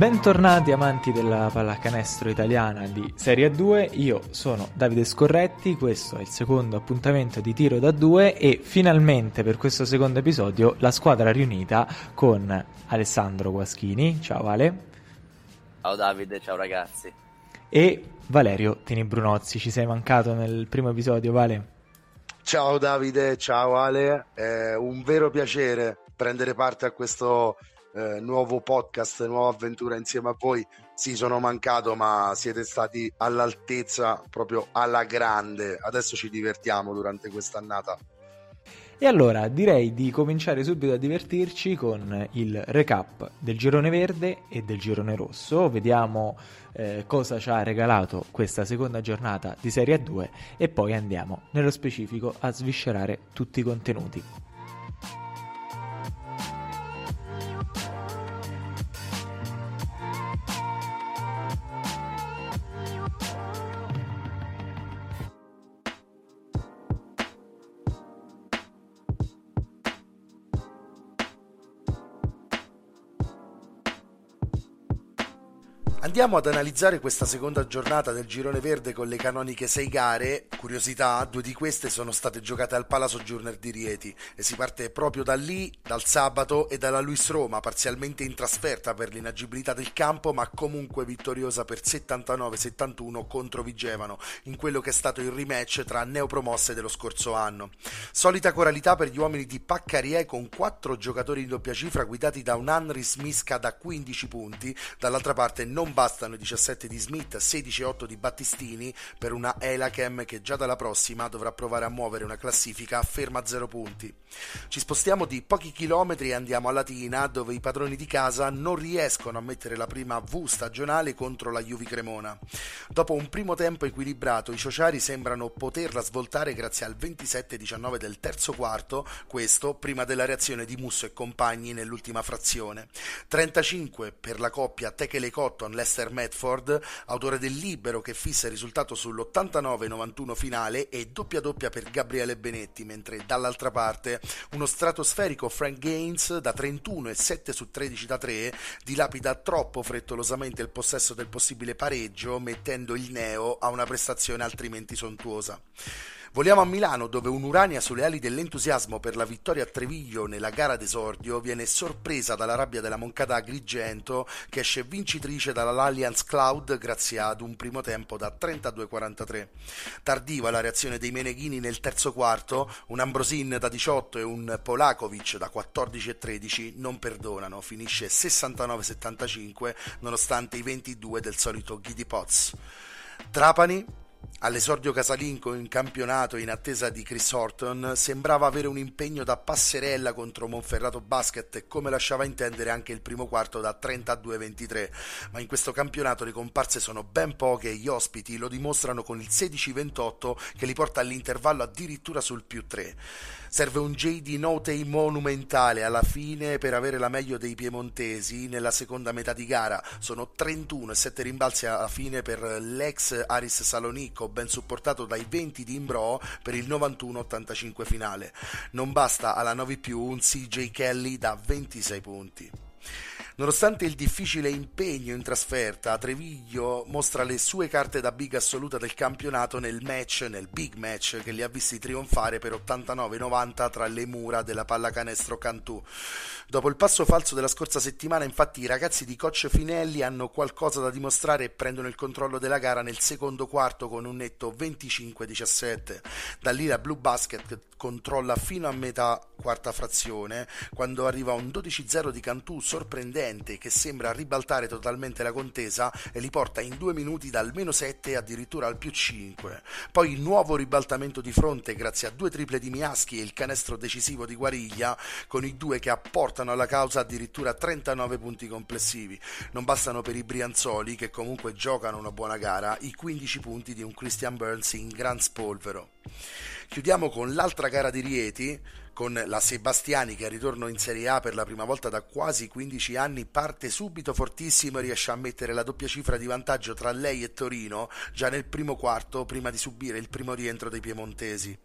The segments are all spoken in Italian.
Bentornati amanti della pallacanestro italiana di Serie 2, io sono Davide Scorretti, questo è il secondo appuntamento di tiro da due e finalmente per questo secondo episodio la squadra riunita con Alessandro Guaschini, ciao Ale. Ciao Davide, ciao ragazzi. E Valerio Tini Brunozzi, ci sei mancato nel primo episodio, Vale? Ciao Davide, ciao Ale, è un vero piacere prendere parte a questo eh, nuovo podcast, nuova avventura insieme a voi. Sì, sono mancato, ma siete stati all'altezza, proprio alla grande. Adesso ci divertiamo durante quest'annata. E allora direi di cominciare subito a divertirci con il recap del girone verde e del girone rosso. Vediamo eh, cosa ci ha regalato questa seconda giornata di Serie A 2 e poi andiamo nello specifico a sviscerare tutti i contenuti. Andiamo ad analizzare questa seconda giornata del girone verde con le canoniche 6 gare. Curiosità, due di queste sono state giocate al Palazzo Journer di Rieti e si parte proprio da lì, dal sabato e dalla Luis Roma, parzialmente in trasferta per l'inagibilità del campo, ma comunque vittoriosa per 79-71 contro Vigevano, in quello che è stato il rematch tra neopromosse dello scorso anno. Solita coralità per gli uomini di Paccarie con quattro giocatori in doppia cifra guidati da un Henry Smisca da 15 punti, dall'altra parte non bastano i 17 di Smith, 16 e 8 di Battistini per una Elachem che già dalla prossima dovrà provare a muovere una classifica ferma a 0 punti. Ci spostiamo di pochi chilometri e andiamo a Latina dove i padroni di casa non riescono a mettere la prima V stagionale contro la Juvi Cremona. Dopo un primo tempo equilibrato i Ciociari sembrano poterla svoltare grazie al 27-19 del terzo quarto, questo prima della reazione di Musso e compagni nell'ultima frazione. 35 per la coppia Tekele Cotton Lester Medford, autore del libero che fissa il risultato sull'89-91 finale e doppia doppia per Gabriele Benetti, mentre dall'altra parte uno stratosferico Frank Gaines da 31 e 7 su 13 da 3 dilapida troppo frettolosamente il possesso del possibile pareggio, mettendo il neo a una prestazione altrimenti sontuosa. Voliamo a Milano dove un'Urania sulle ali dell'entusiasmo per la vittoria a Treviglio nella gara d'esordio viene sorpresa dalla rabbia della Moncada Agrigento che esce vincitrice dall'Allianz Cloud grazie ad un primo tempo da 32-43. Tardiva la reazione dei Meneghini nel terzo quarto, un Ambrosin da 18 e un Polakovic da 14 e 13 non perdonano, finisce 69-75 nonostante i 22 del solito Ghidi Potts. Trapani All'esordio casalingo in campionato in attesa di Chris Horton sembrava avere un impegno da passerella contro Monferrato Basket come lasciava intendere anche il primo quarto da 32-23, ma in questo campionato le comparse sono ben poche e gli ospiti lo dimostrano con il 16-28 che li porta all'intervallo addirittura sul più 3. Serve un JD Notei monumentale alla fine per avere la meglio dei piemontesi nella seconda metà di gara. Sono 31 e 7 rimbalzi alla fine per l'ex Aris Salonicco, ben supportato dai 20 di Imbro per il 91-85 finale. Non basta alla 9 più un CJ Kelly da 26 punti. Nonostante il difficile impegno in trasferta, Treviglio mostra le sue carte da big assoluta del campionato nel match, nel big match che li ha visti trionfare per 89-90 tra le mura della pallacanestro Cantù. Dopo il passo falso della scorsa settimana, infatti, i ragazzi di Coach Finelli hanno qualcosa da dimostrare e prendono il controllo della gara nel secondo quarto con un netto 25-17. Da lì la Blue Basket controlla fino a metà quarta frazione, quando arriva un 12-0 di Cantù sorprendente che sembra ribaltare totalmente la contesa e li porta in due minuti dal meno 7 addirittura al più 5. Poi il nuovo ribaltamento di fronte grazie a due triple di Miaschi e il canestro decisivo di Guariglia, con i due che apportano alla causa addirittura 39 punti complessivi. Non bastano per i Brianzoli, che comunque giocano una buona gara, i 15 punti di un Christian Burns in gran spolvero. Chiudiamo con l'altra gara di Rieti, con la Sebastiani che al ritorno in Serie A per la prima volta da quasi 15 anni parte subito fortissimo e riesce a mettere la doppia cifra di vantaggio tra lei e Torino già nel primo quarto prima di subire il primo rientro dei piemontesi.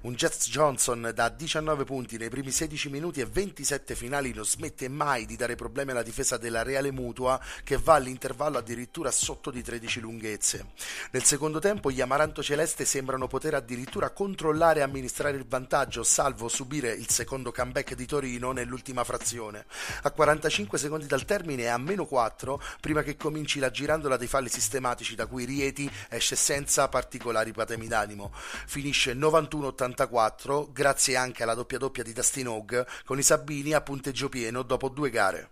Un Jets Johnson da 19 punti nei primi 16 minuti e 27 finali non smette mai di dare problemi alla difesa della Reale Mutua che va all'intervallo addirittura sotto di 13 lunghezze. Nel secondo tempo gli Amaranto Celeste sembrano poter addirittura controllare e amministrare il vantaggio salvo subire il secondo comeback di Torino nell'ultima frazione. A 45 secondi dal termine e a meno 4 prima che cominci la girandola dei falli sistematici da cui Rieti esce senza particolari patemi d'animo. Finisce 91-84 grazie anche alla doppia doppia di Dustin Hogg con i Sabini a punteggio pieno dopo due gare.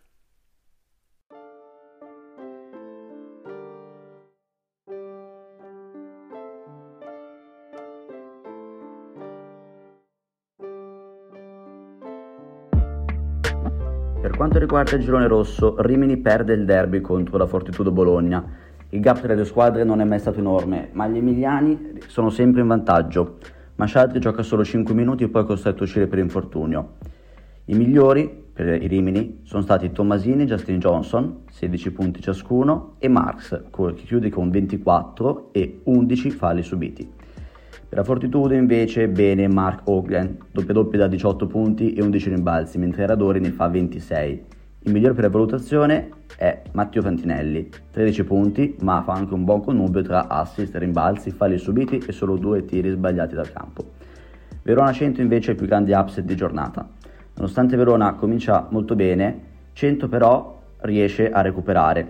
Quanto riguarda il girone rosso, Rimini perde il derby contro la Fortitudo Bologna. Il gap tra le due squadre non è mai stato enorme, ma gli emiliani sono sempre in vantaggio. Mascialtri gioca solo 5 minuti e poi è costretto a uscire per infortunio. I migliori per i Rimini sono stati Tommasini e Justin Johnson, 16 punti ciascuno, e Marx, che chiude con 24 e 11 falli subiti. Per la Fortitudo invece bene Mark Oglen, doppia doppia da 18 punti e 11 rimbalzi, mentre Radori ne fa 26. Il migliore per la valutazione è Matteo Fantinelli, 13 punti, ma fa anche un buon connubio tra assist, rimbalzi, falli subiti e solo due tiri sbagliati dal campo. Verona 100 invece è il più grande upset di giornata. Nonostante Verona comincia molto bene, 100 però riesce a recuperare.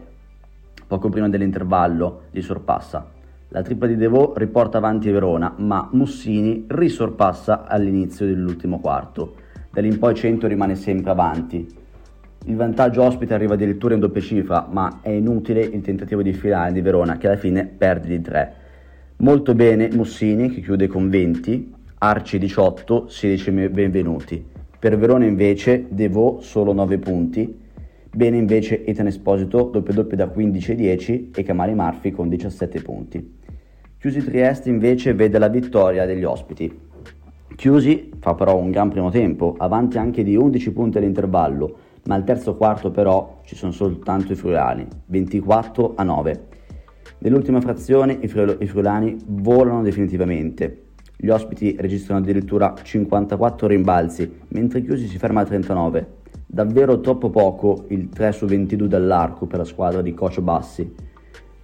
Poco prima dell'intervallo li sorpassa. La tripla di Devò riporta avanti Verona, ma Mussini risorpassa all'inizio dell'ultimo quarto. Da lì in poi 100 rimane sempre avanti. Il vantaggio ospite arriva addirittura in doppia cifra, ma è inutile il tentativo di finale di Verona che alla fine perde di 3. Molto bene Mussini che chiude con 20, Arci 18, 16 benvenuti. Per Verona invece Devò solo 9 punti, Bene invece Ethan Esposito, doppio doppio da 15 e 10 e Camari Murphy con 17 punti. Chiusi Trieste invece vede la vittoria degli ospiti. Chiusi fa però un gran primo tempo, avanti anche di 11 punti all'intervallo, ma al terzo quarto però ci sono soltanto i friulani, 24 a 9. Nell'ultima frazione i, friul- i friulani volano definitivamente. Gli ospiti registrano addirittura 54 rimbalzi, mentre Chiusi si ferma a 39. Davvero troppo poco il 3 su 22 dall'arco per la squadra di Coach Bassi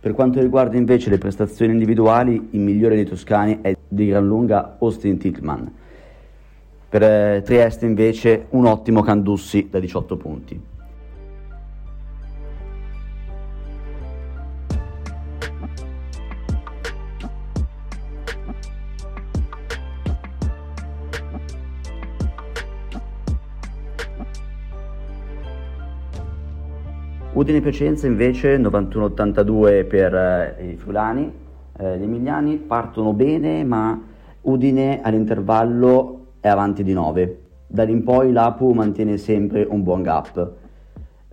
per quanto riguarda invece le prestazioni individuali, il migliore dei toscani è di gran lunga Austin Tillman. Per eh, Trieste invece un ottimo Candussi da 18 punti. Udine Piacenza invece 91-82 per eh, i Fulani, eh, gli Emiliani partono bene ma Udine all'intervallo è avanti di 9. Da lì in poi l'Apu mantiene sempre un buon gap.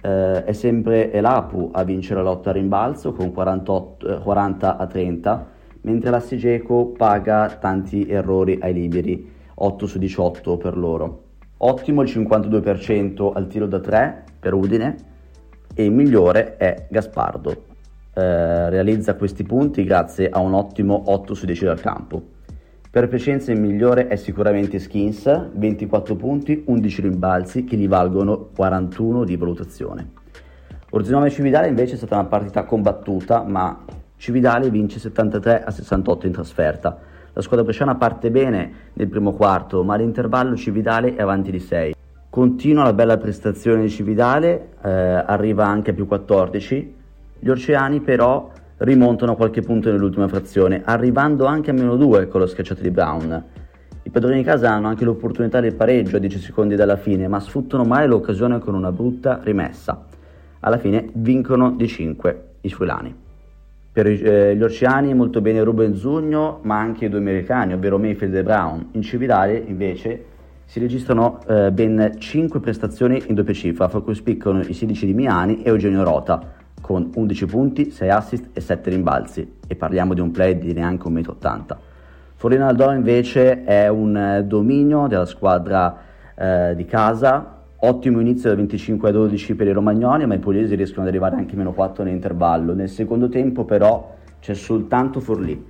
Eh, è sempre l'Apu a vincere la lotta a rimbalzo con 48, 40 eh, a 30, mentre la Sigeco paga tanti errori ai liberi, 8 su 18 per loro. Ottimo il 52% al tiro da 3 per Udine, e il migliore è Gaspardo. Eh, realizza questi punti grazie a un ottimo 8 su 10 dal campo. Per Piacenza il migliore è sicuramente Skins, 24 punti, 11 rimbalzi che gli valgono 41 di valutazione. Orzinome Cividale invece è stata una partita combattuta, ma Cividale vince 73 a 68 in trasferta. La squadra bresciana parte bene nel primo quarto, ma all'intervallo Cividale è avanti di 6. Continua la bella prestazione di Cividale, eh, arriva anche a più 14. Gli Oceani però rimontano qualche punto nell'ultima frazione, arrivando anche a meno 2 con lo schiacciato di Brown. I padroni di casa hanno anche l'opportunità del pareggio a 10 secondi dalla fine, ma sfruttano mai l'occasione con una brutta rimessa. Alla fine vincono di 5 i Friulani. Per eh, gli Oceani molto bene Ruben Zugno, ma anche i due americani, ovvero Mayfield e Brown. In Cividale invece si registrano eh, ben 5 prestazioni in doppia cifra, fra cui spiccano i 16 di Miani e Eugenio Rota, con 11 punti, 6 assist e 7 rimbalzi, e parliamo di un play di neanche 1,80 m. Forlino Aldoro invece è un eh, dominio della squadra eh, di casa. Ottimo inizio da 25 a 12 per i romagnoli, ma i pugliesi riescono ad arrivare anche meno 4 nell'intervallo. Nel secondo tempo però c'è soltanto Forlì.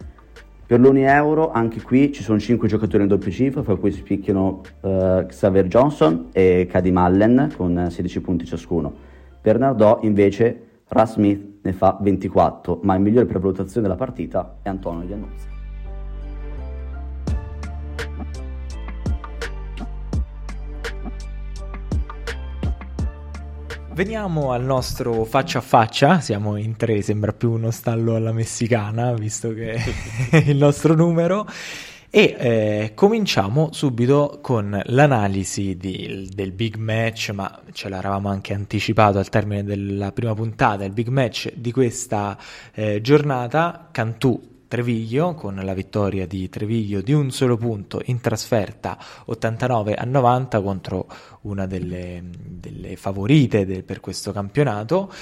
Per l'Uni Euro anche qui ci sono 5 giocatori in doppia cifra, fra cui spicchiano uh, Xavier Johnson e Cady Mallen con 16 punti ciascuno. Per Nardò invece Russ Smith ne fa 24, ma il migliore per valutazione della partita è Antonio Iannuzzi. Veniamo al nostro faccia a faccia, siamo in tre, sembra più uno stallo alla messicana, visto che è il nostro numero. E eh, cominciamo subito con l'analisi di, del big match, ma ce l'eravamo anche anticipato al termine della prima puntata, il big match di questa eh, giornata, Cantù Treviglio con la vittoria di Treviglio di un solo punto in trasferta 89 a 90 contro una delle, delle favorite de, per questo campionato.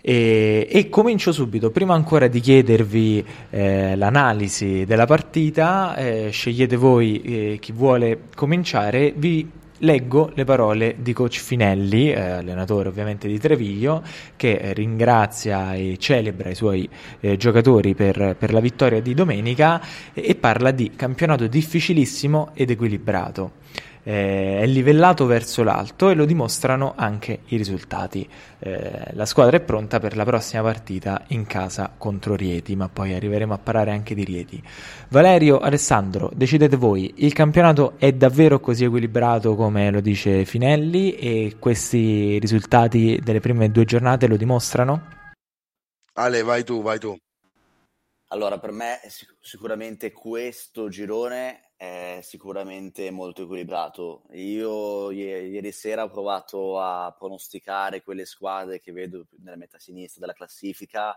E, e, comincio subito. Prima ancora di chiedervi eh, l'analisi della partita eh, scegliete voi eh, chi vuole cominciare. Vi leggo le parole di coach Finelli, eh, allenatore ovviamente di Treviglio, che ringrazia e celebra i suoi eh, giocatori per, per, la vittoria di domenica e, e parla di campionato difficilissimo ed equilibrato eh, è livellato verso l'alto e lo dimostrano anche i risultati. Eh, la squadra è pronta per la prossima partita in casa contro Rieti, ma poi arriveremo a parlare anche di Rieti. Valerio, Alessandro, decidete voi, il campionato è davvero così equilibrato come lo dice Finelli e questi risultati delle prime due giornate lo dimostrano? Ale, vai tu, vai tu. Allora, per me sic- sicuramente questo girone è sicuramente molto equilibrato. Io ieri sera ho provato a pronosticare quelle squadre che vedo nella metà sinistra della classifica.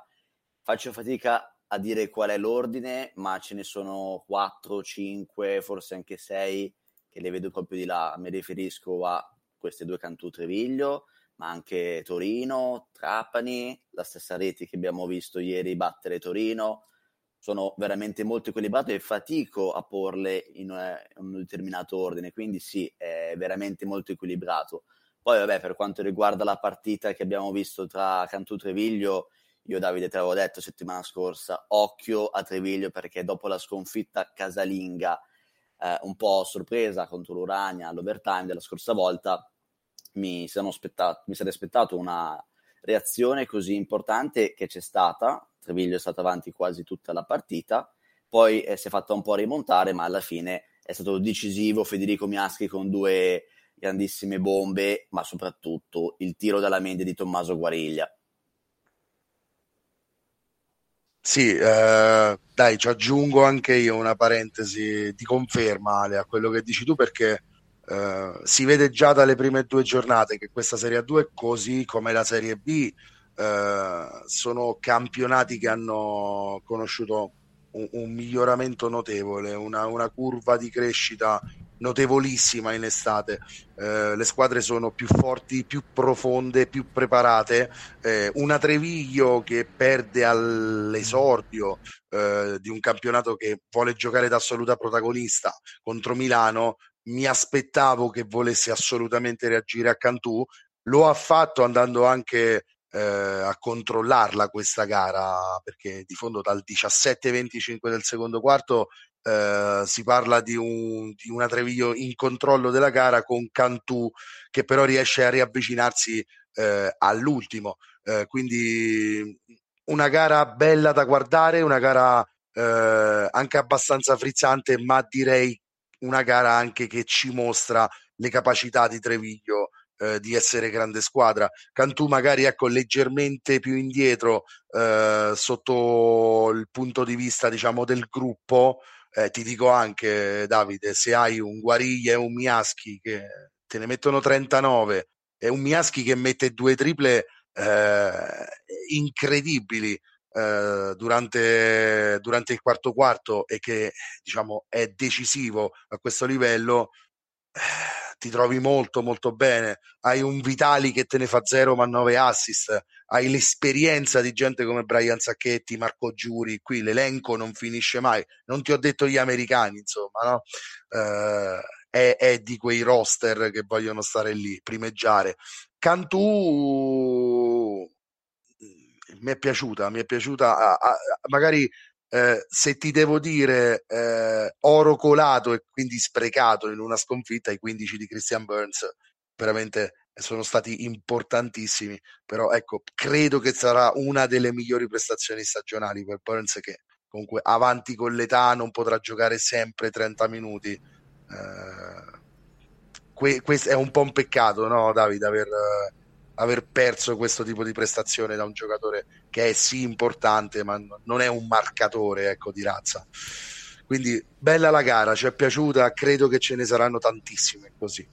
Faccio fatica a dire qual è l'ordine, ma ce ne sono 4, 5, forse anche 6 che le vedo proprio di là. Mi riferisco a queste due Cantù Treviglio, ma anche Torino, Trapani, la stessa rete che abbiamo visto ieri battere Torino sono veramente molto equilibrate e fatico a porle in, in un determinato ordine, quindi sì, è veramente molto equilibrato. Poi vabbè, per quanto riguarda la partita che abbiamo visto tra Cantù e Treviglio, io Davide te l'avevo detto settimana scorsa, occhio a Treviglio perché dopo la sconfitta casalinga eh, un po' sorpresa contro l'Urania all'overtime della scorsa volta, mi sarei aspettato una reazione così importante che c'è stata, Treviglio è stato avanti quasi tutta la partita, poi eh, si è fatta un po' rimontare, ma alla fine è stato decisivo Federico Miaschi con due grandissime bombe, ma soprattutto il tiro dalla mente di Tommaso Guariglia. Sì, eh, dai, ci aggiungo anche io una parentesi di conferma Ale, a quello che dici tu perché eh, si vede già dalle prime due giornate che questa Serie 2, così come la Serie B, eh, sono campionati che hanno conosciuto un, un miglioramento notevole, una, una, curva di crescita notevolissima in estate. Eh, le squadre sono più forti, più profonde, più preparate. Eh, una Treviglio che perde all'esordio eh, di un campionato che vuole giocare da assoluta protagonista contro Milano. Mi aspettavo che volesse assolutamente reagire a Cantù, lo ha fatto andando anche eh, a controllarla questa gara perché di fondo dal 17-25 del secondo quarto eh, si parla di, un, di una Treviglio in controllo della gara con Cantù che però riesce a riavvicinarsi eh, all'ultimo. Eh, quindi una gara bella da guardare una gara eh, anche abbastanza frizzante ma direi una gara anche che ci mostra le capacità di Treviglio eh, di essere grande squadra. Cantù magari ecco leggermente più indietro eh, sotto il punto di vista diciamo del gruppo. Eh, ti dico anche Davide, se hai un Guariglia e un Miaschi che te ne mettono 39 e un Miaschi che mette due triple eh, incredibili eh, durante, durante il quarto quarto e che diciamo è decisivo a questo livello ti trovi molto molto bene, hai un Vitali che te ne fa 0 ma 9 assist, hai l'esperienza di gente come Brian Sacchetti, Marco Giuri, qui l'elenco non finisce mai, non ti ho detto gli americani insomma, no? eh, è, è, di quei roster che vogliono stare lì, primeggiare. Cantù mm, mi è piaciuta, mi è piaciuta, a, a, magari eh, se ti devo dire eh, oro colato e quindi sprecato in una sconfitta, i 15 di Christian Burns veramente sono stati importantissimi, però ecco, credo che sarà una delle migliori prestazioni stagionali per Burns che comunque avanti con l'età non potrà giocare sempre 30 minuti. Eh, que- questo è un po' un peccato, no, Davide, aver, aver, perso questo tipo di prestazione da un giocatore che è sì importante, ma non è un marcatore ecco, di razza. Quindi bella la gara, ci è piaciuta, credo che ce ne saranno tantissime così.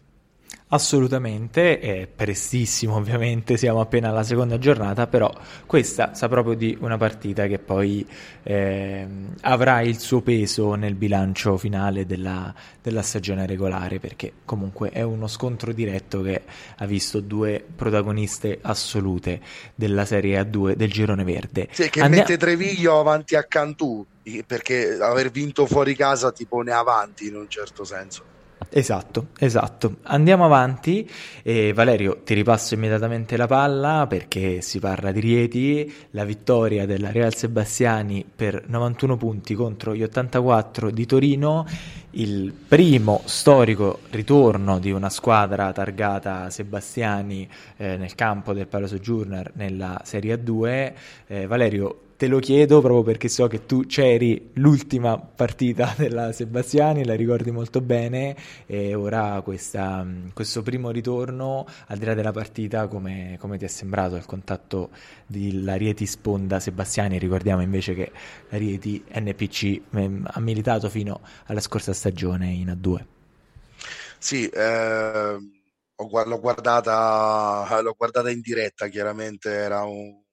Assolutamente, è prestissimo ovviamente, siamo appena alla seconda giornata, però questa sa proprio di una partita che poi eh, avrà il suo peso nel bilancio finale della, della, stagione regolare, perché comunque è uno scontro diretto che ha visto due protagoniste assolute della Serie A2 del girone verde. Sì, che Andia- mette Treviglio avanti a Cantù, perché aver vinto fuori casa ti pone avanti in un certo senso. Esatto, esatto. Andiamo avanti e Valerio ti ripasso immediatamente la palla perché si parla di Rieti, la vittoria della Real Sebastiani per 91 punti contro gli 84 di Torino, il primo storico ritorno di una squadra targata Sebastiani eh, nel campo del Palace Journal nella Serie A2. Eh, Valerio, te lo chiedo proprio perché so che tu c'eri l'ultima partita della Sebastiani, la ricordi molto bene e ora questa, questo primo ritorno, al di là della partita, come, come ti è sembrato il contatto di Rieti Sponda Sebastiani? Ricordiamo invece che la Rieti NPC eh, ha militato fino alla scorsa stagione in A2. Sì, eh, l'ho, guardata, l'ho guardata in diretta, chiaramente era un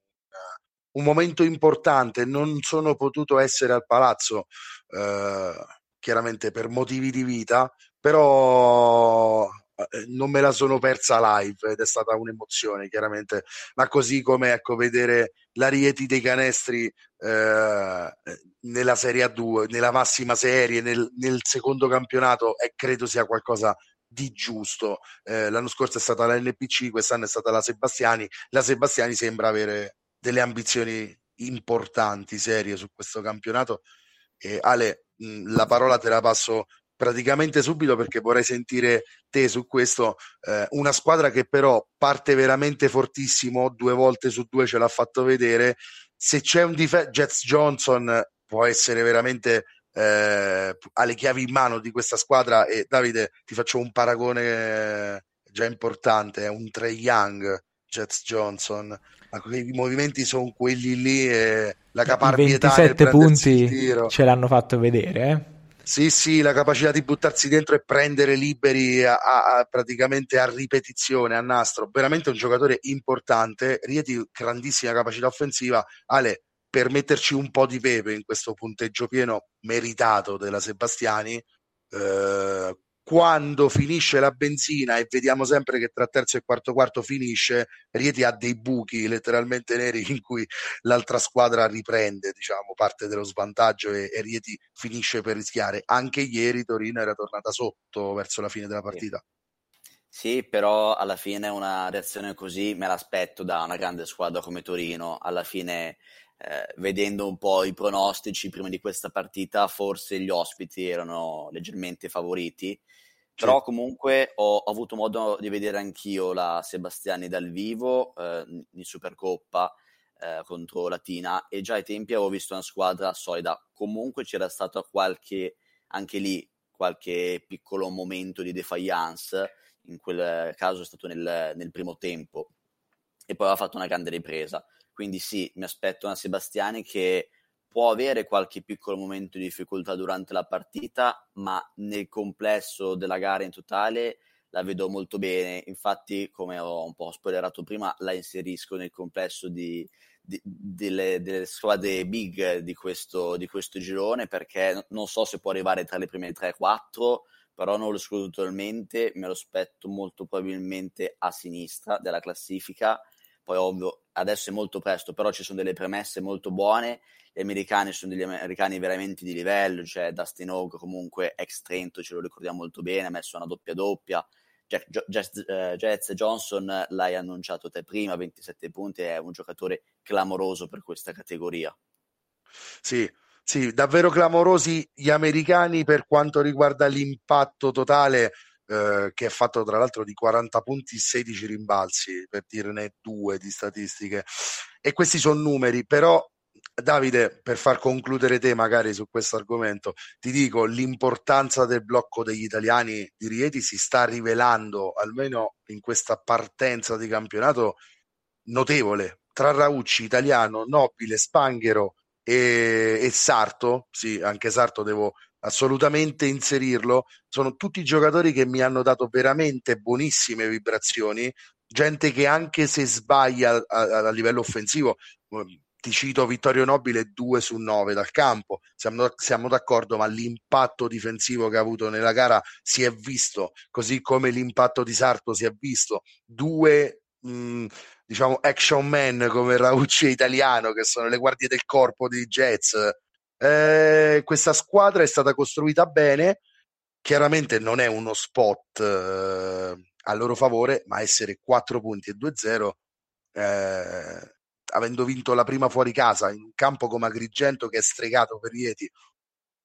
un momento importante, non sono potuto essere al palazzo, eh, chiaramente per motivi di vita, però eh, non me la sono persa live ed è stata un'emozione chiaramente, ma così come ecco, vedere la Rieti dei canestri eh, nella Serie A2, nella massima serie, nel, nel secondo campionato, e credo sia qualcosa di giusto. Eh, l'anno scorso è stata la NPC, quest'anno è stata la Sebastiani. La Sebastiani sembra avere delle ambizioni importanti, serie su questo campionato. E Ale, mh, la parola te la passo praticamente subito perché vorrei sentire te su questo. Eh, una squadra che però parte veramente fortissimo, due volte su due ce l'ha fatto vedere. Se c'è un difetto, Jets Johnson può essere veramente eh, alle chiavi in mano di questa squadra. E Davide, ti faccio un paragone già importante: è un Trey Young, Jets Johnson i movimenti sono quelli lì e la caparbietà 27 punti ce l'hanno fatto vedere eh? Sì, sì, la capacità di buttarsi dentro e prendere liberi a, a, a, praticamente a ripetizione, a nastro. Veramente un giocatore importante. Rieti, grandissima capacità offensiva. Ale, per metterci un po' di pepe in questo punteggio pieno meritato della Sebastiani, eh, quando finisce la benzina e vediamo sempre che tra terzo e quarto quarto finisce, Rieti ha dei buchi letteralmente neri in cui l'altra squadra riprende diciamo, parte dello svantaggio e, e Rieti finisce per rischiare. Anche ieri Torino era tornata sotto verso la fine della partita. Sì, però alla fine una reazione così me l'aspetto da una grande squadra come Torino. Alla fine eh, vedendo un po' i pronostici prima di questa partita, forse gli ospiti erano leggermente favoriti. Però comunque ho, ho, avuto modo di vedere anch'io la Sebastiani dal vivo eh, in Supercoppa eh, contro Latina e già ai tempi avevo visto una squadra solida. Comunque c'era stato qualche, anche lì, qualche piccolo momento di defiance, in quel caso è stato nel, nel primo tempo e poi aveva fatto una grande ripresa. Quindi sì, mi aspetto una Sebastiani che può avere qualche piccolo momento di difficoltà durante la partita, ma nel complesso della gara in totale la vedo molto bene. Infatti, come ho un po' spoilerato prima, la inserisco nel complesso di, di, delle, delle, squadre big di questo, di questo, girone perché non so se può arrivare tra le prime 3-4, però non lo escludo totalmente. Me lo aspetto molto probabilmente a sinistra della classifica poi ovvio adesso è molto presto, però ci sono delle premesse molto buone, gli americani sono degli americani veramente di livello, cioè Dustin Hogue comunque ex Trento, ce lo ricordiamo molto bene, ha messo una doppia doppia, Jack, uh, Jets Johnson l'hai annunciato te prima, 27 punti, è un giocatore clamoroso per questa categoria. Sì, sì, davvero clamorosi gli americani per quanto riguarda l'impatto totale eh, che è fatto tra l'altro di 40 punti, 16 rimbalzi, per dirne due di statistiche. E questi sono numeri, però Davide, per far concludere te magari su questo argomento, ti dico l'importanza del blocco degli italiani di Rieti si sta rivelando, almeno in questa partenza di campionato, notevole. Tra Raucci, Italiano, Nobile, Spanghero e, e Sarto, sì, anche Sarto devo assolutamente inserirlo, sono tutti giocatori che mi hanno dato veramente buonissime vibrazioni, gente che anche se sbaglia a, a, a livello offensivo, ehm, ti cito Vittorio Nobile 2 su 9 dal campo, siamo, siamo, d'accordo, ma l'impatto difensivo che ha avuto nella gara si è visto, così come l'impatto di Sarto si è visto. Due mh, diciamo action man come Raucci italiano, che sono le guardie del corpo dei Jets, eh, questa squadra è stata costruita bene, chiaramente non è uno spot eh, a loro favore, ma essere 4 punti e 2-0, eh, avendo vinto la prima fuori casa in un campo come Agrigento che è stregato per Rieti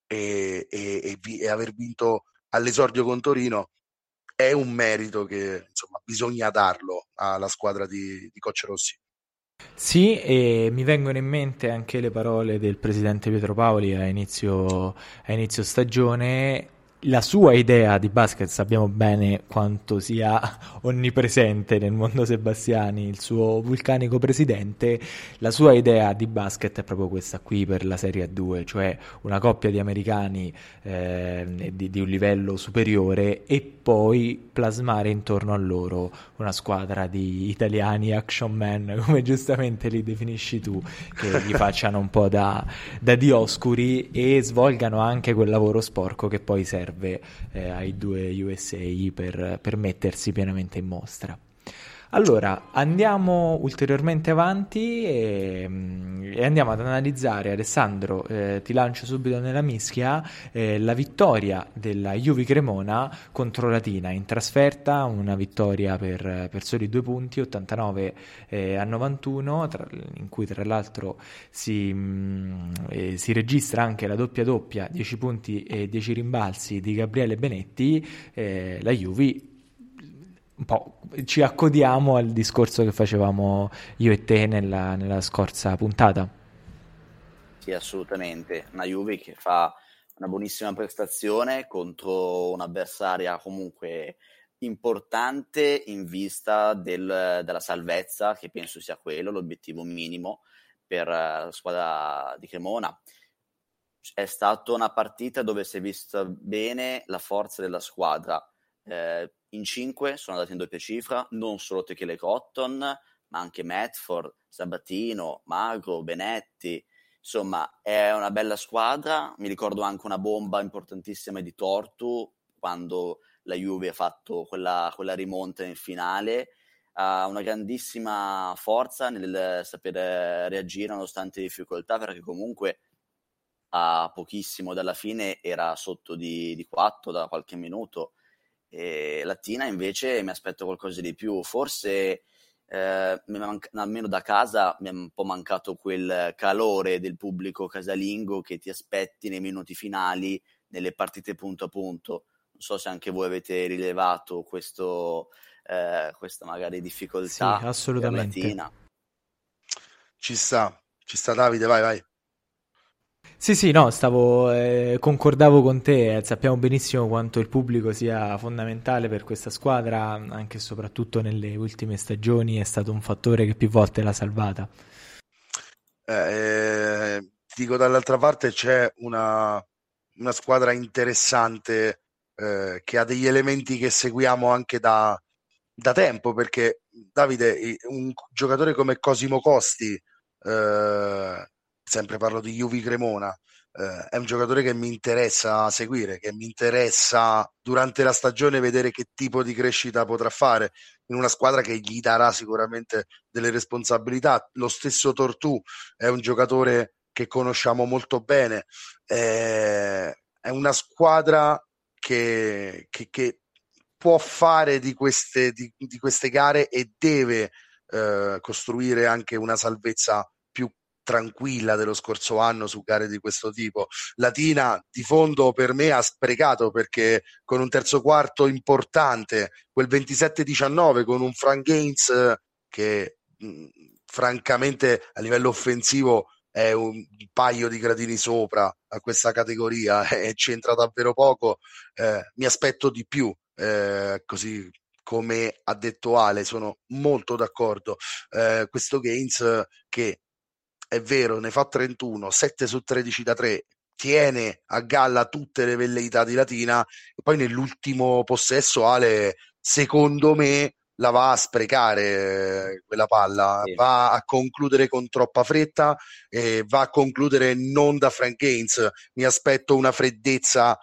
e, e, e, vi, e aver vinto all'esordio con Torino, è un merito che insomma, bisogna darlo alla squadra di, di Coach Rossi. Sì, e mi vengono in mente anche le parole del presidente Pietro Paoli a inizio, a inizio stagione la sua idea di basket sappiamo bene quanto sia onnipresente nel mondo Sebastiani, il suo vulcanico presidente, la sua idea di basket è proprio questa qui per la Serie A2, cioè una coppia di americani eh, di, di, un livello superiore e poi plasmare intorno a loro una squadra di italiani action man, come giustamente li definisci tu, che gli facciano un po' da, da dioscuri e svolgano anche quel lavoro sporco che poi serve serve eh, ai due USA per, per mettersi pienamente in mostra. Allora, andiamo ulteriormente avanti e, mm, e andiamo ad analizzare, Alessandro, eh, ti lancio subito nella mischia, eh, la vittoria della Juve Cremona contro Latina in trasferta, una vittoria per, per soli due punti, 89 eh, a 91, tra, in cui tra l'altro si, mh, mm, eh, si, registra anche la doppia doppia, 10 punti e 10 rimbalzi di Gabriele Benetti, eh, la Juve un po' ci accodiamo al discorso che facevamo io e te nella, nella scorsa puntata. Sì, assolutamente. Una Juve che fa una buonissima prestazione contro un'avversaria comunque importante in vista del, della salvezza, che penso sia quello l'obiettivo minimo per la squadra di Cremona. È stata una partita dove si è vista bene la forza della squadra. Eh, in cinque sono andati in doppia cifra, non solo Techele Cotton, ma anche Medford, Sabatino, Magro, Benetti. Insomma, è una bella squadra. Mi ricordo anche una bomba importantissima di Tortu quando la Juve ha fatto quella, quella rimonta in finale. Ha una grandissima forza nel sapere reagire nonostante difficoltà, perché comunque a pochissimo dalla fine era sotto di, di 4 da qualche minuto e Latina invece mi aspetto qualcosa di più. Forse eh, manca, almeno da casa mi è un po' mancato quel calore del pubblico casalingo che ti aspetti nei minuti finali nelle partite punto a punto. Non so se anche voi avete rilevato questo, eh, questa magari difficoltà sì, assolutamente. Latina. Ci sta, ci sta Davide, vai, vai. Sì, sì, no, stavo, eh, concordavo con te, eh, sappiamo benissimo quanto il pubblico sia fondamentale per questa squadra, anche e soprattutto nelle ultime stagioni è stato un fattore che più volte l'ha salvata. Eh, dico dall'altra parte c'è una, una squadra interessante eh, che ha degli elementi che seguiamo anche da, da tempo, perché Davide, un giocatore come Cosimo Costi, eh, sempre parlo di Juvi Cremona, eh, è un giocatore che mi interessa seguire, che mi interessa durante la stagione vedere che tipo di crescita potrà fare in una squadra che gli darà sicuramente delle responsabilità. Lo stesso Tortù è un giocatore che conosciamo molto bene, eh, è una squadra che, che, che può fare di queste, di, di queste gare e deve eh, costruire anche una salvezza tranquilla dello scorso anno su gare di questo tipo. Latina di fondo per me ha sprecato perché con un terzo quarto importante, quel 27-19 con un Frank Gaines che mh, francamente a livello offensivo è un paio di gradini sopra a questa categoria e c'entra davvero poco, eh, mi aspetto di più, eh, così come ha detto Ale, sono molto d'accordo. Eh, questo Gaines che è vero, ne fa 31, 7 su 13 da 3, tiene a galla tutte le velleità di Latina e poi nell'ultimo possesso Ale, secondo me, la va a sprecare eh, quella palla, sì. va a concludere con troppa fretta e va a concludere non da Frank Gaines. Mi aspetto una freddezza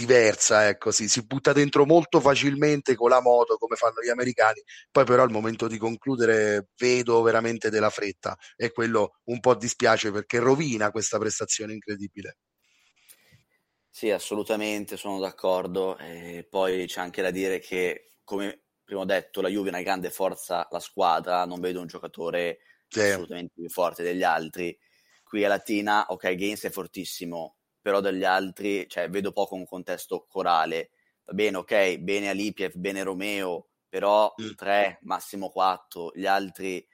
diversa, ecco, sì, si butta dentro molto facilmente con la moto come fanno gli americani, poi però al momento di concludere vedo veramente della fretta e quello un po' dispiace perché rovina questa prestazione incredibile. Sì, assolutamente, sono d'accordo. E poi c'è anche da dire che, come prima ho detto, la Juve è una grande forza, la squadra, non vedo un giocatore sì. assolutamente più forte degli altri. Qui a Latina, ok, Gaines è fortissimo, però dagli altri, cioè, vedo poco un contesto corale. Va bene, ok, bene Alipiev, bene Romeo, però mm. tre, massimo quattro, gli altri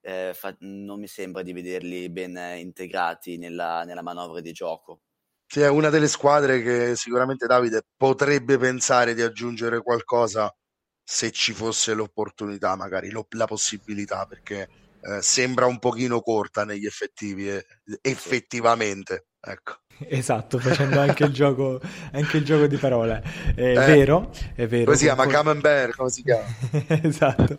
eh, fa- non mi sembra di vederli ben integrati nella, nella manovra di gioco. Sì, è una delle squadre che sicuramente Davide potrebbe pensare di aggiungere qualcosa se ci fosse l'opportunità, magari lo, la possibilità, perché eh, sembra un pochino corta negli effettivi, eh, effettivamente. Ecco. Esatto, facendo anche il gioco, anche il gioco di parole. È eh, vero, è vero. Come si chiama? Camembert, come si chiama? esatto.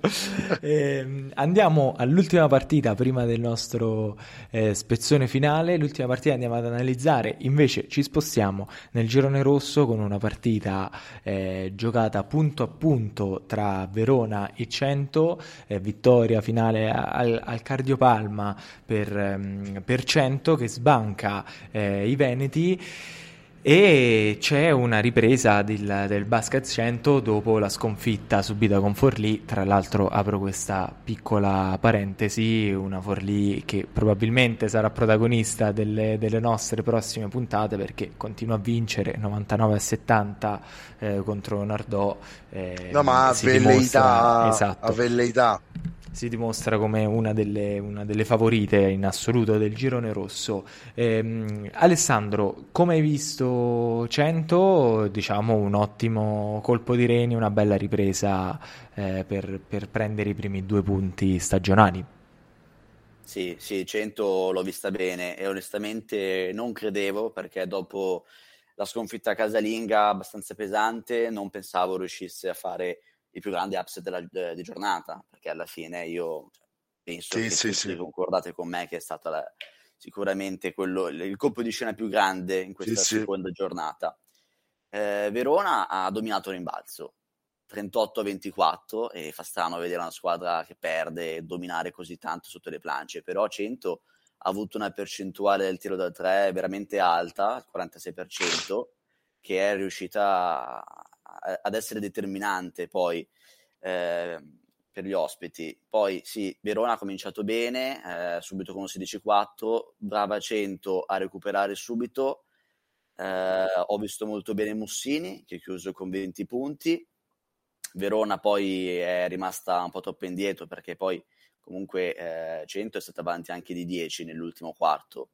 Eh, andiamo all'ultima partita prima del nostro eh, spezzone finale. L'ultima partita andiamo ad analizzare. Invece ci spostiamo nel girone rosso con una partita eh, giocata punto a punto tra Verona e Cento. Eh, vittoria finale al, al Cardiopalma per, ehm, per Cento che sbanca eh, i Veneti e c'è una ripresa del, del, basket 100 dopo la sconfitta subita con Forlì. Tra l'altro, apro questa piccola parentesi: una Forlì che probabilmente sarà protagonista delle, delle nostre prossime puntate perché continua a vincere 99 a 70 eh, contro Nardò. Eh, no, ma a velleità, esatto. a velleità si dimostra come una delle, una delle, favorite in assoluto del girone rosso. Eh, Alessandro, come hai visto 100? Diciamo un ottimo colpo di reni, una bella ripresa eh, per, per prendere i primi due punti stagionali. Sì, sì, 100 l'ho vista bene e onestamente non credevo perché dopo la sconfitta casalinga abbastanza pesante non pensavo riuscisse a fare i più grandi upset della, di giornata, perché alla fine io penso sì, che sì, sì. concordate con me che è stato la, sicuramente quello, il colpo di scena più grande in questa sì, seconda giornata. Eh, Verona ha dominato l'imbalzo 38 a 24 e fa strano vedere una squadra che perde e dominare così tanto sotto le planche, però 100 ha avuto una percentuale del tiro da 3 veramente alta, il 46%, che è riuscita ad essere determinante poi eh, per gli ospiti. Poi sì, Verona ha cominciato bene, eh, subito con un 16-4, brava 100 a recuperare subito. Eh, ho visto molto bene Mussini che ha chiuso con 20 punti. Verona poi è rimasta un po' troppo indietro perché poi comunque eh, 100 è stata avanti anche di 10 nell'ultimo quarto.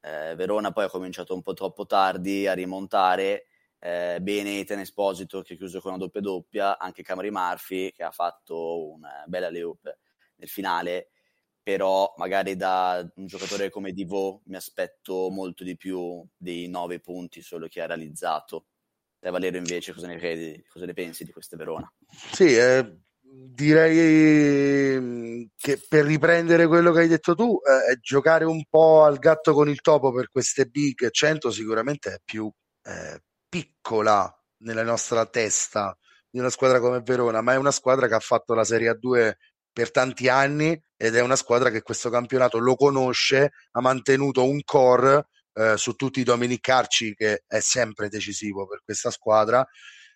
Eh, Verona poi ha cominciato un po' troppo tardi a rimontare eh, bene Ethan Esposito che ha chiuso con una doppia doppia, anche Camry Murphy che ha fatto una bella layup nel finale, però magari da un giocatore come Divo mi aspetto molto di più dei nove punti solo che ha realizzato. Te Valerio invece cosa ne credi, cosa ne pensi di queste Verona? Sì, eh, direi mm, che per riprendere quello che hai detto tu, eh, giocare un po' al gatto con il topo per queste big 100 sicuramente è più eh, piccola nella nostra testa di una squadra come Verona, ma è una squadra che ha fatto la Serie A2 per tanti anni ed è una squadra che questo campionato lo conosce, ha mantenuto un core eh, su tutti i Dominic Carci che è sempre decisivo per questa squadra,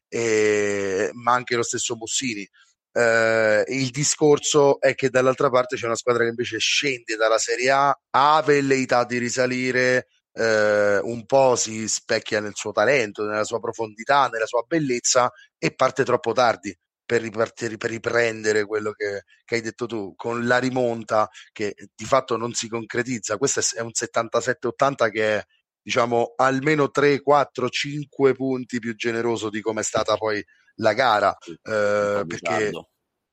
e, ma anche lo stesso Mussini. Eh, il discorso è che dall'altra parte c'è una squadra che invece scende dalla Serie A, ha velleità di risalire, eh, un po' si specchia nel suo talento, nella sua profondità, nella sua bellezza e parte troppo tardi per, ripartire, per riprendere quello che, che, hai detto tu, con la rimonta che di fatto non si concretizza. Questo è un 77-80 che è diciamo almeno 3, 4, 5 punti più generoso di come è stata poi la gara. Eh, perché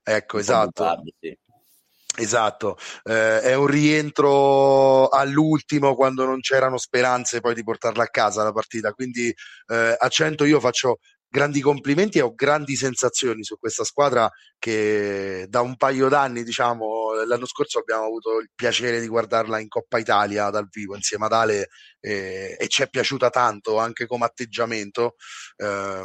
ecco, esatto. Tardi, sì. Esatto, eh, è un rientro all'ultimo quando non c'erano speranze poi di portarla a casa la partita, quindi eh, a 100 io faccio grandi complimenti e ho grandi sensazioni su questa squadra che da un paio d'anni, diciamo, l'anno scorso abbiamo avuto il piacere di guardarla in Coppa Italia dal vivo insieme ad Ale eh, e ci è piaciuta tanto anche come atteggiamento. Eh,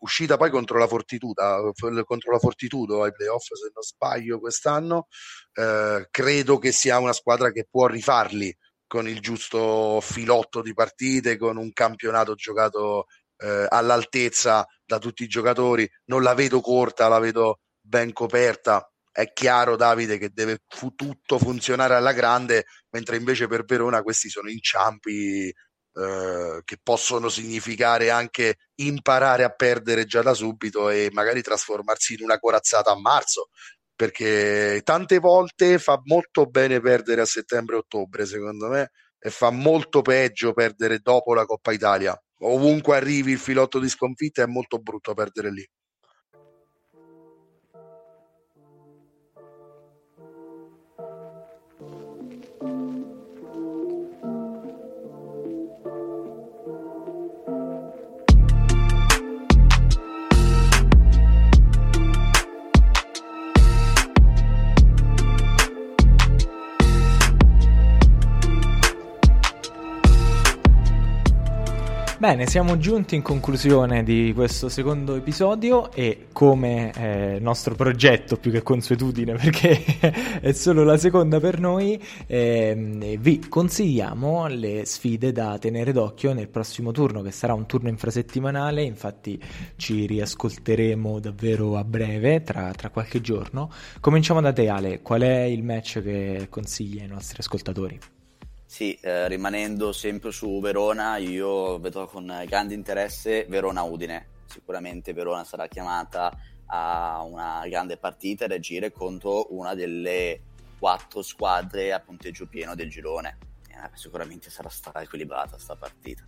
uscita poi contro la Fortitudo, contro la Fortitudo ai playoff se non sbaglio quest'anno, eh, credo che sia una squadra che può rifarli con il giusto filotto di partite, con un campionato giocato eh, all'altezza da tutti i giocatori, non la vedo corta, la vedo ben coperta. È chiaro, Davide, che deve fu- tutto funzionare alla grande, mentre invece per Verona questi sono inciampi eh, che possono significare anche imparare a perdere già da subito e magari trasformarsi in una corazzata a marzo perché tante volte fa molto bene perdere a settembre-ottobre secondo me e fa molto peggio perdere dopo la Coppa Italia. Ovunque arrivi il filotto di sconfitta è molto brutto perdere lì Bene, siamo giunti in conclusione di questo secondo episodio e come eh, nostro progetto più che consuetudine perché è solo la seconda per noi, eh, vi consigliamo le sfide da tenere d'occhio nel prossimo turno che sarà un turno infrasettimanale, infatti ci riascolteremo davvero a breve, tra, tra qualche giorno. Cominciamo da te Ale, qual è il match che consigli ai nostri ascoltatori? Sì, eh, rimanendo sempre su Verona, io vedo con grande interesse Verona-Udine. Sicuramente Verona sarà chiamata a una grande partita e reagire contro una delle quattro squadre a punteggio pieno del girone. Eh, sicuramente sarà stata equilibrata questa partita.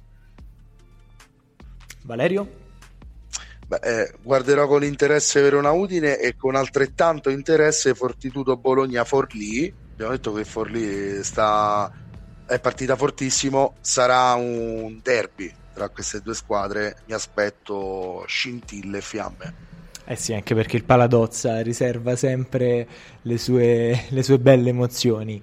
Valerio? Beh, eh, guarderò con interesse Verona Udine e con altrettanto interesse Fortitudo Bologna Forlì. Abbiamo detto che Forlì sta è partita fortissimo, sarà un derby tra queste due squadre, mi aspetto scintille e fiamme. Eh sì, anche perché il Paladozza riserva sempre le sue, le sue belle emozioni.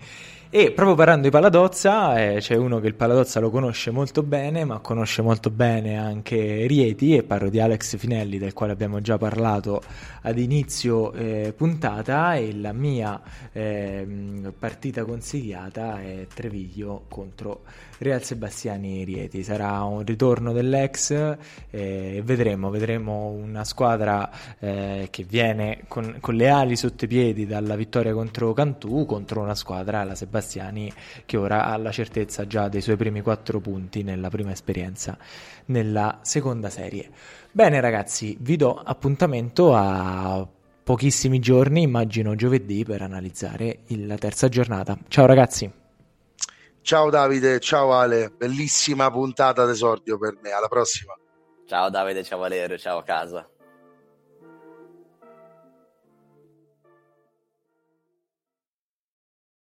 E proprio parlando di Paladozza, eh, c'è uno che il Paladozza lo conosce molto bene, ma conosce molto bene anche Rieti, e parlo di Alex Finelli, del quale abbiamo già parlato ad inizio eh, puntata, e la mia eh, partita consigliata è Treviglio contro Real Sebastiani Rieti. Sarà un ritorno dell'ex eh, e vedremo, vedremo una squadra eh, che viene con, con, le ali sotto i piedi dalla vittoria contro Cantù, contro una squadra, la Sebastiani Sebastiani che ora ha la certezza già dei suoi primi quattro punti nella prima esperienza nella seconda serie. Bene ragazzi, vi do appuntamento a pochissimi giorni, immagino giovedì, per analizzare la terza giornata. Ciao ragazzi. Ciao Davide, ciao Ale, bellissima puntata d'esordio per me, alla prossima. Ciao Davide, ciao Valerio, ciao a casa.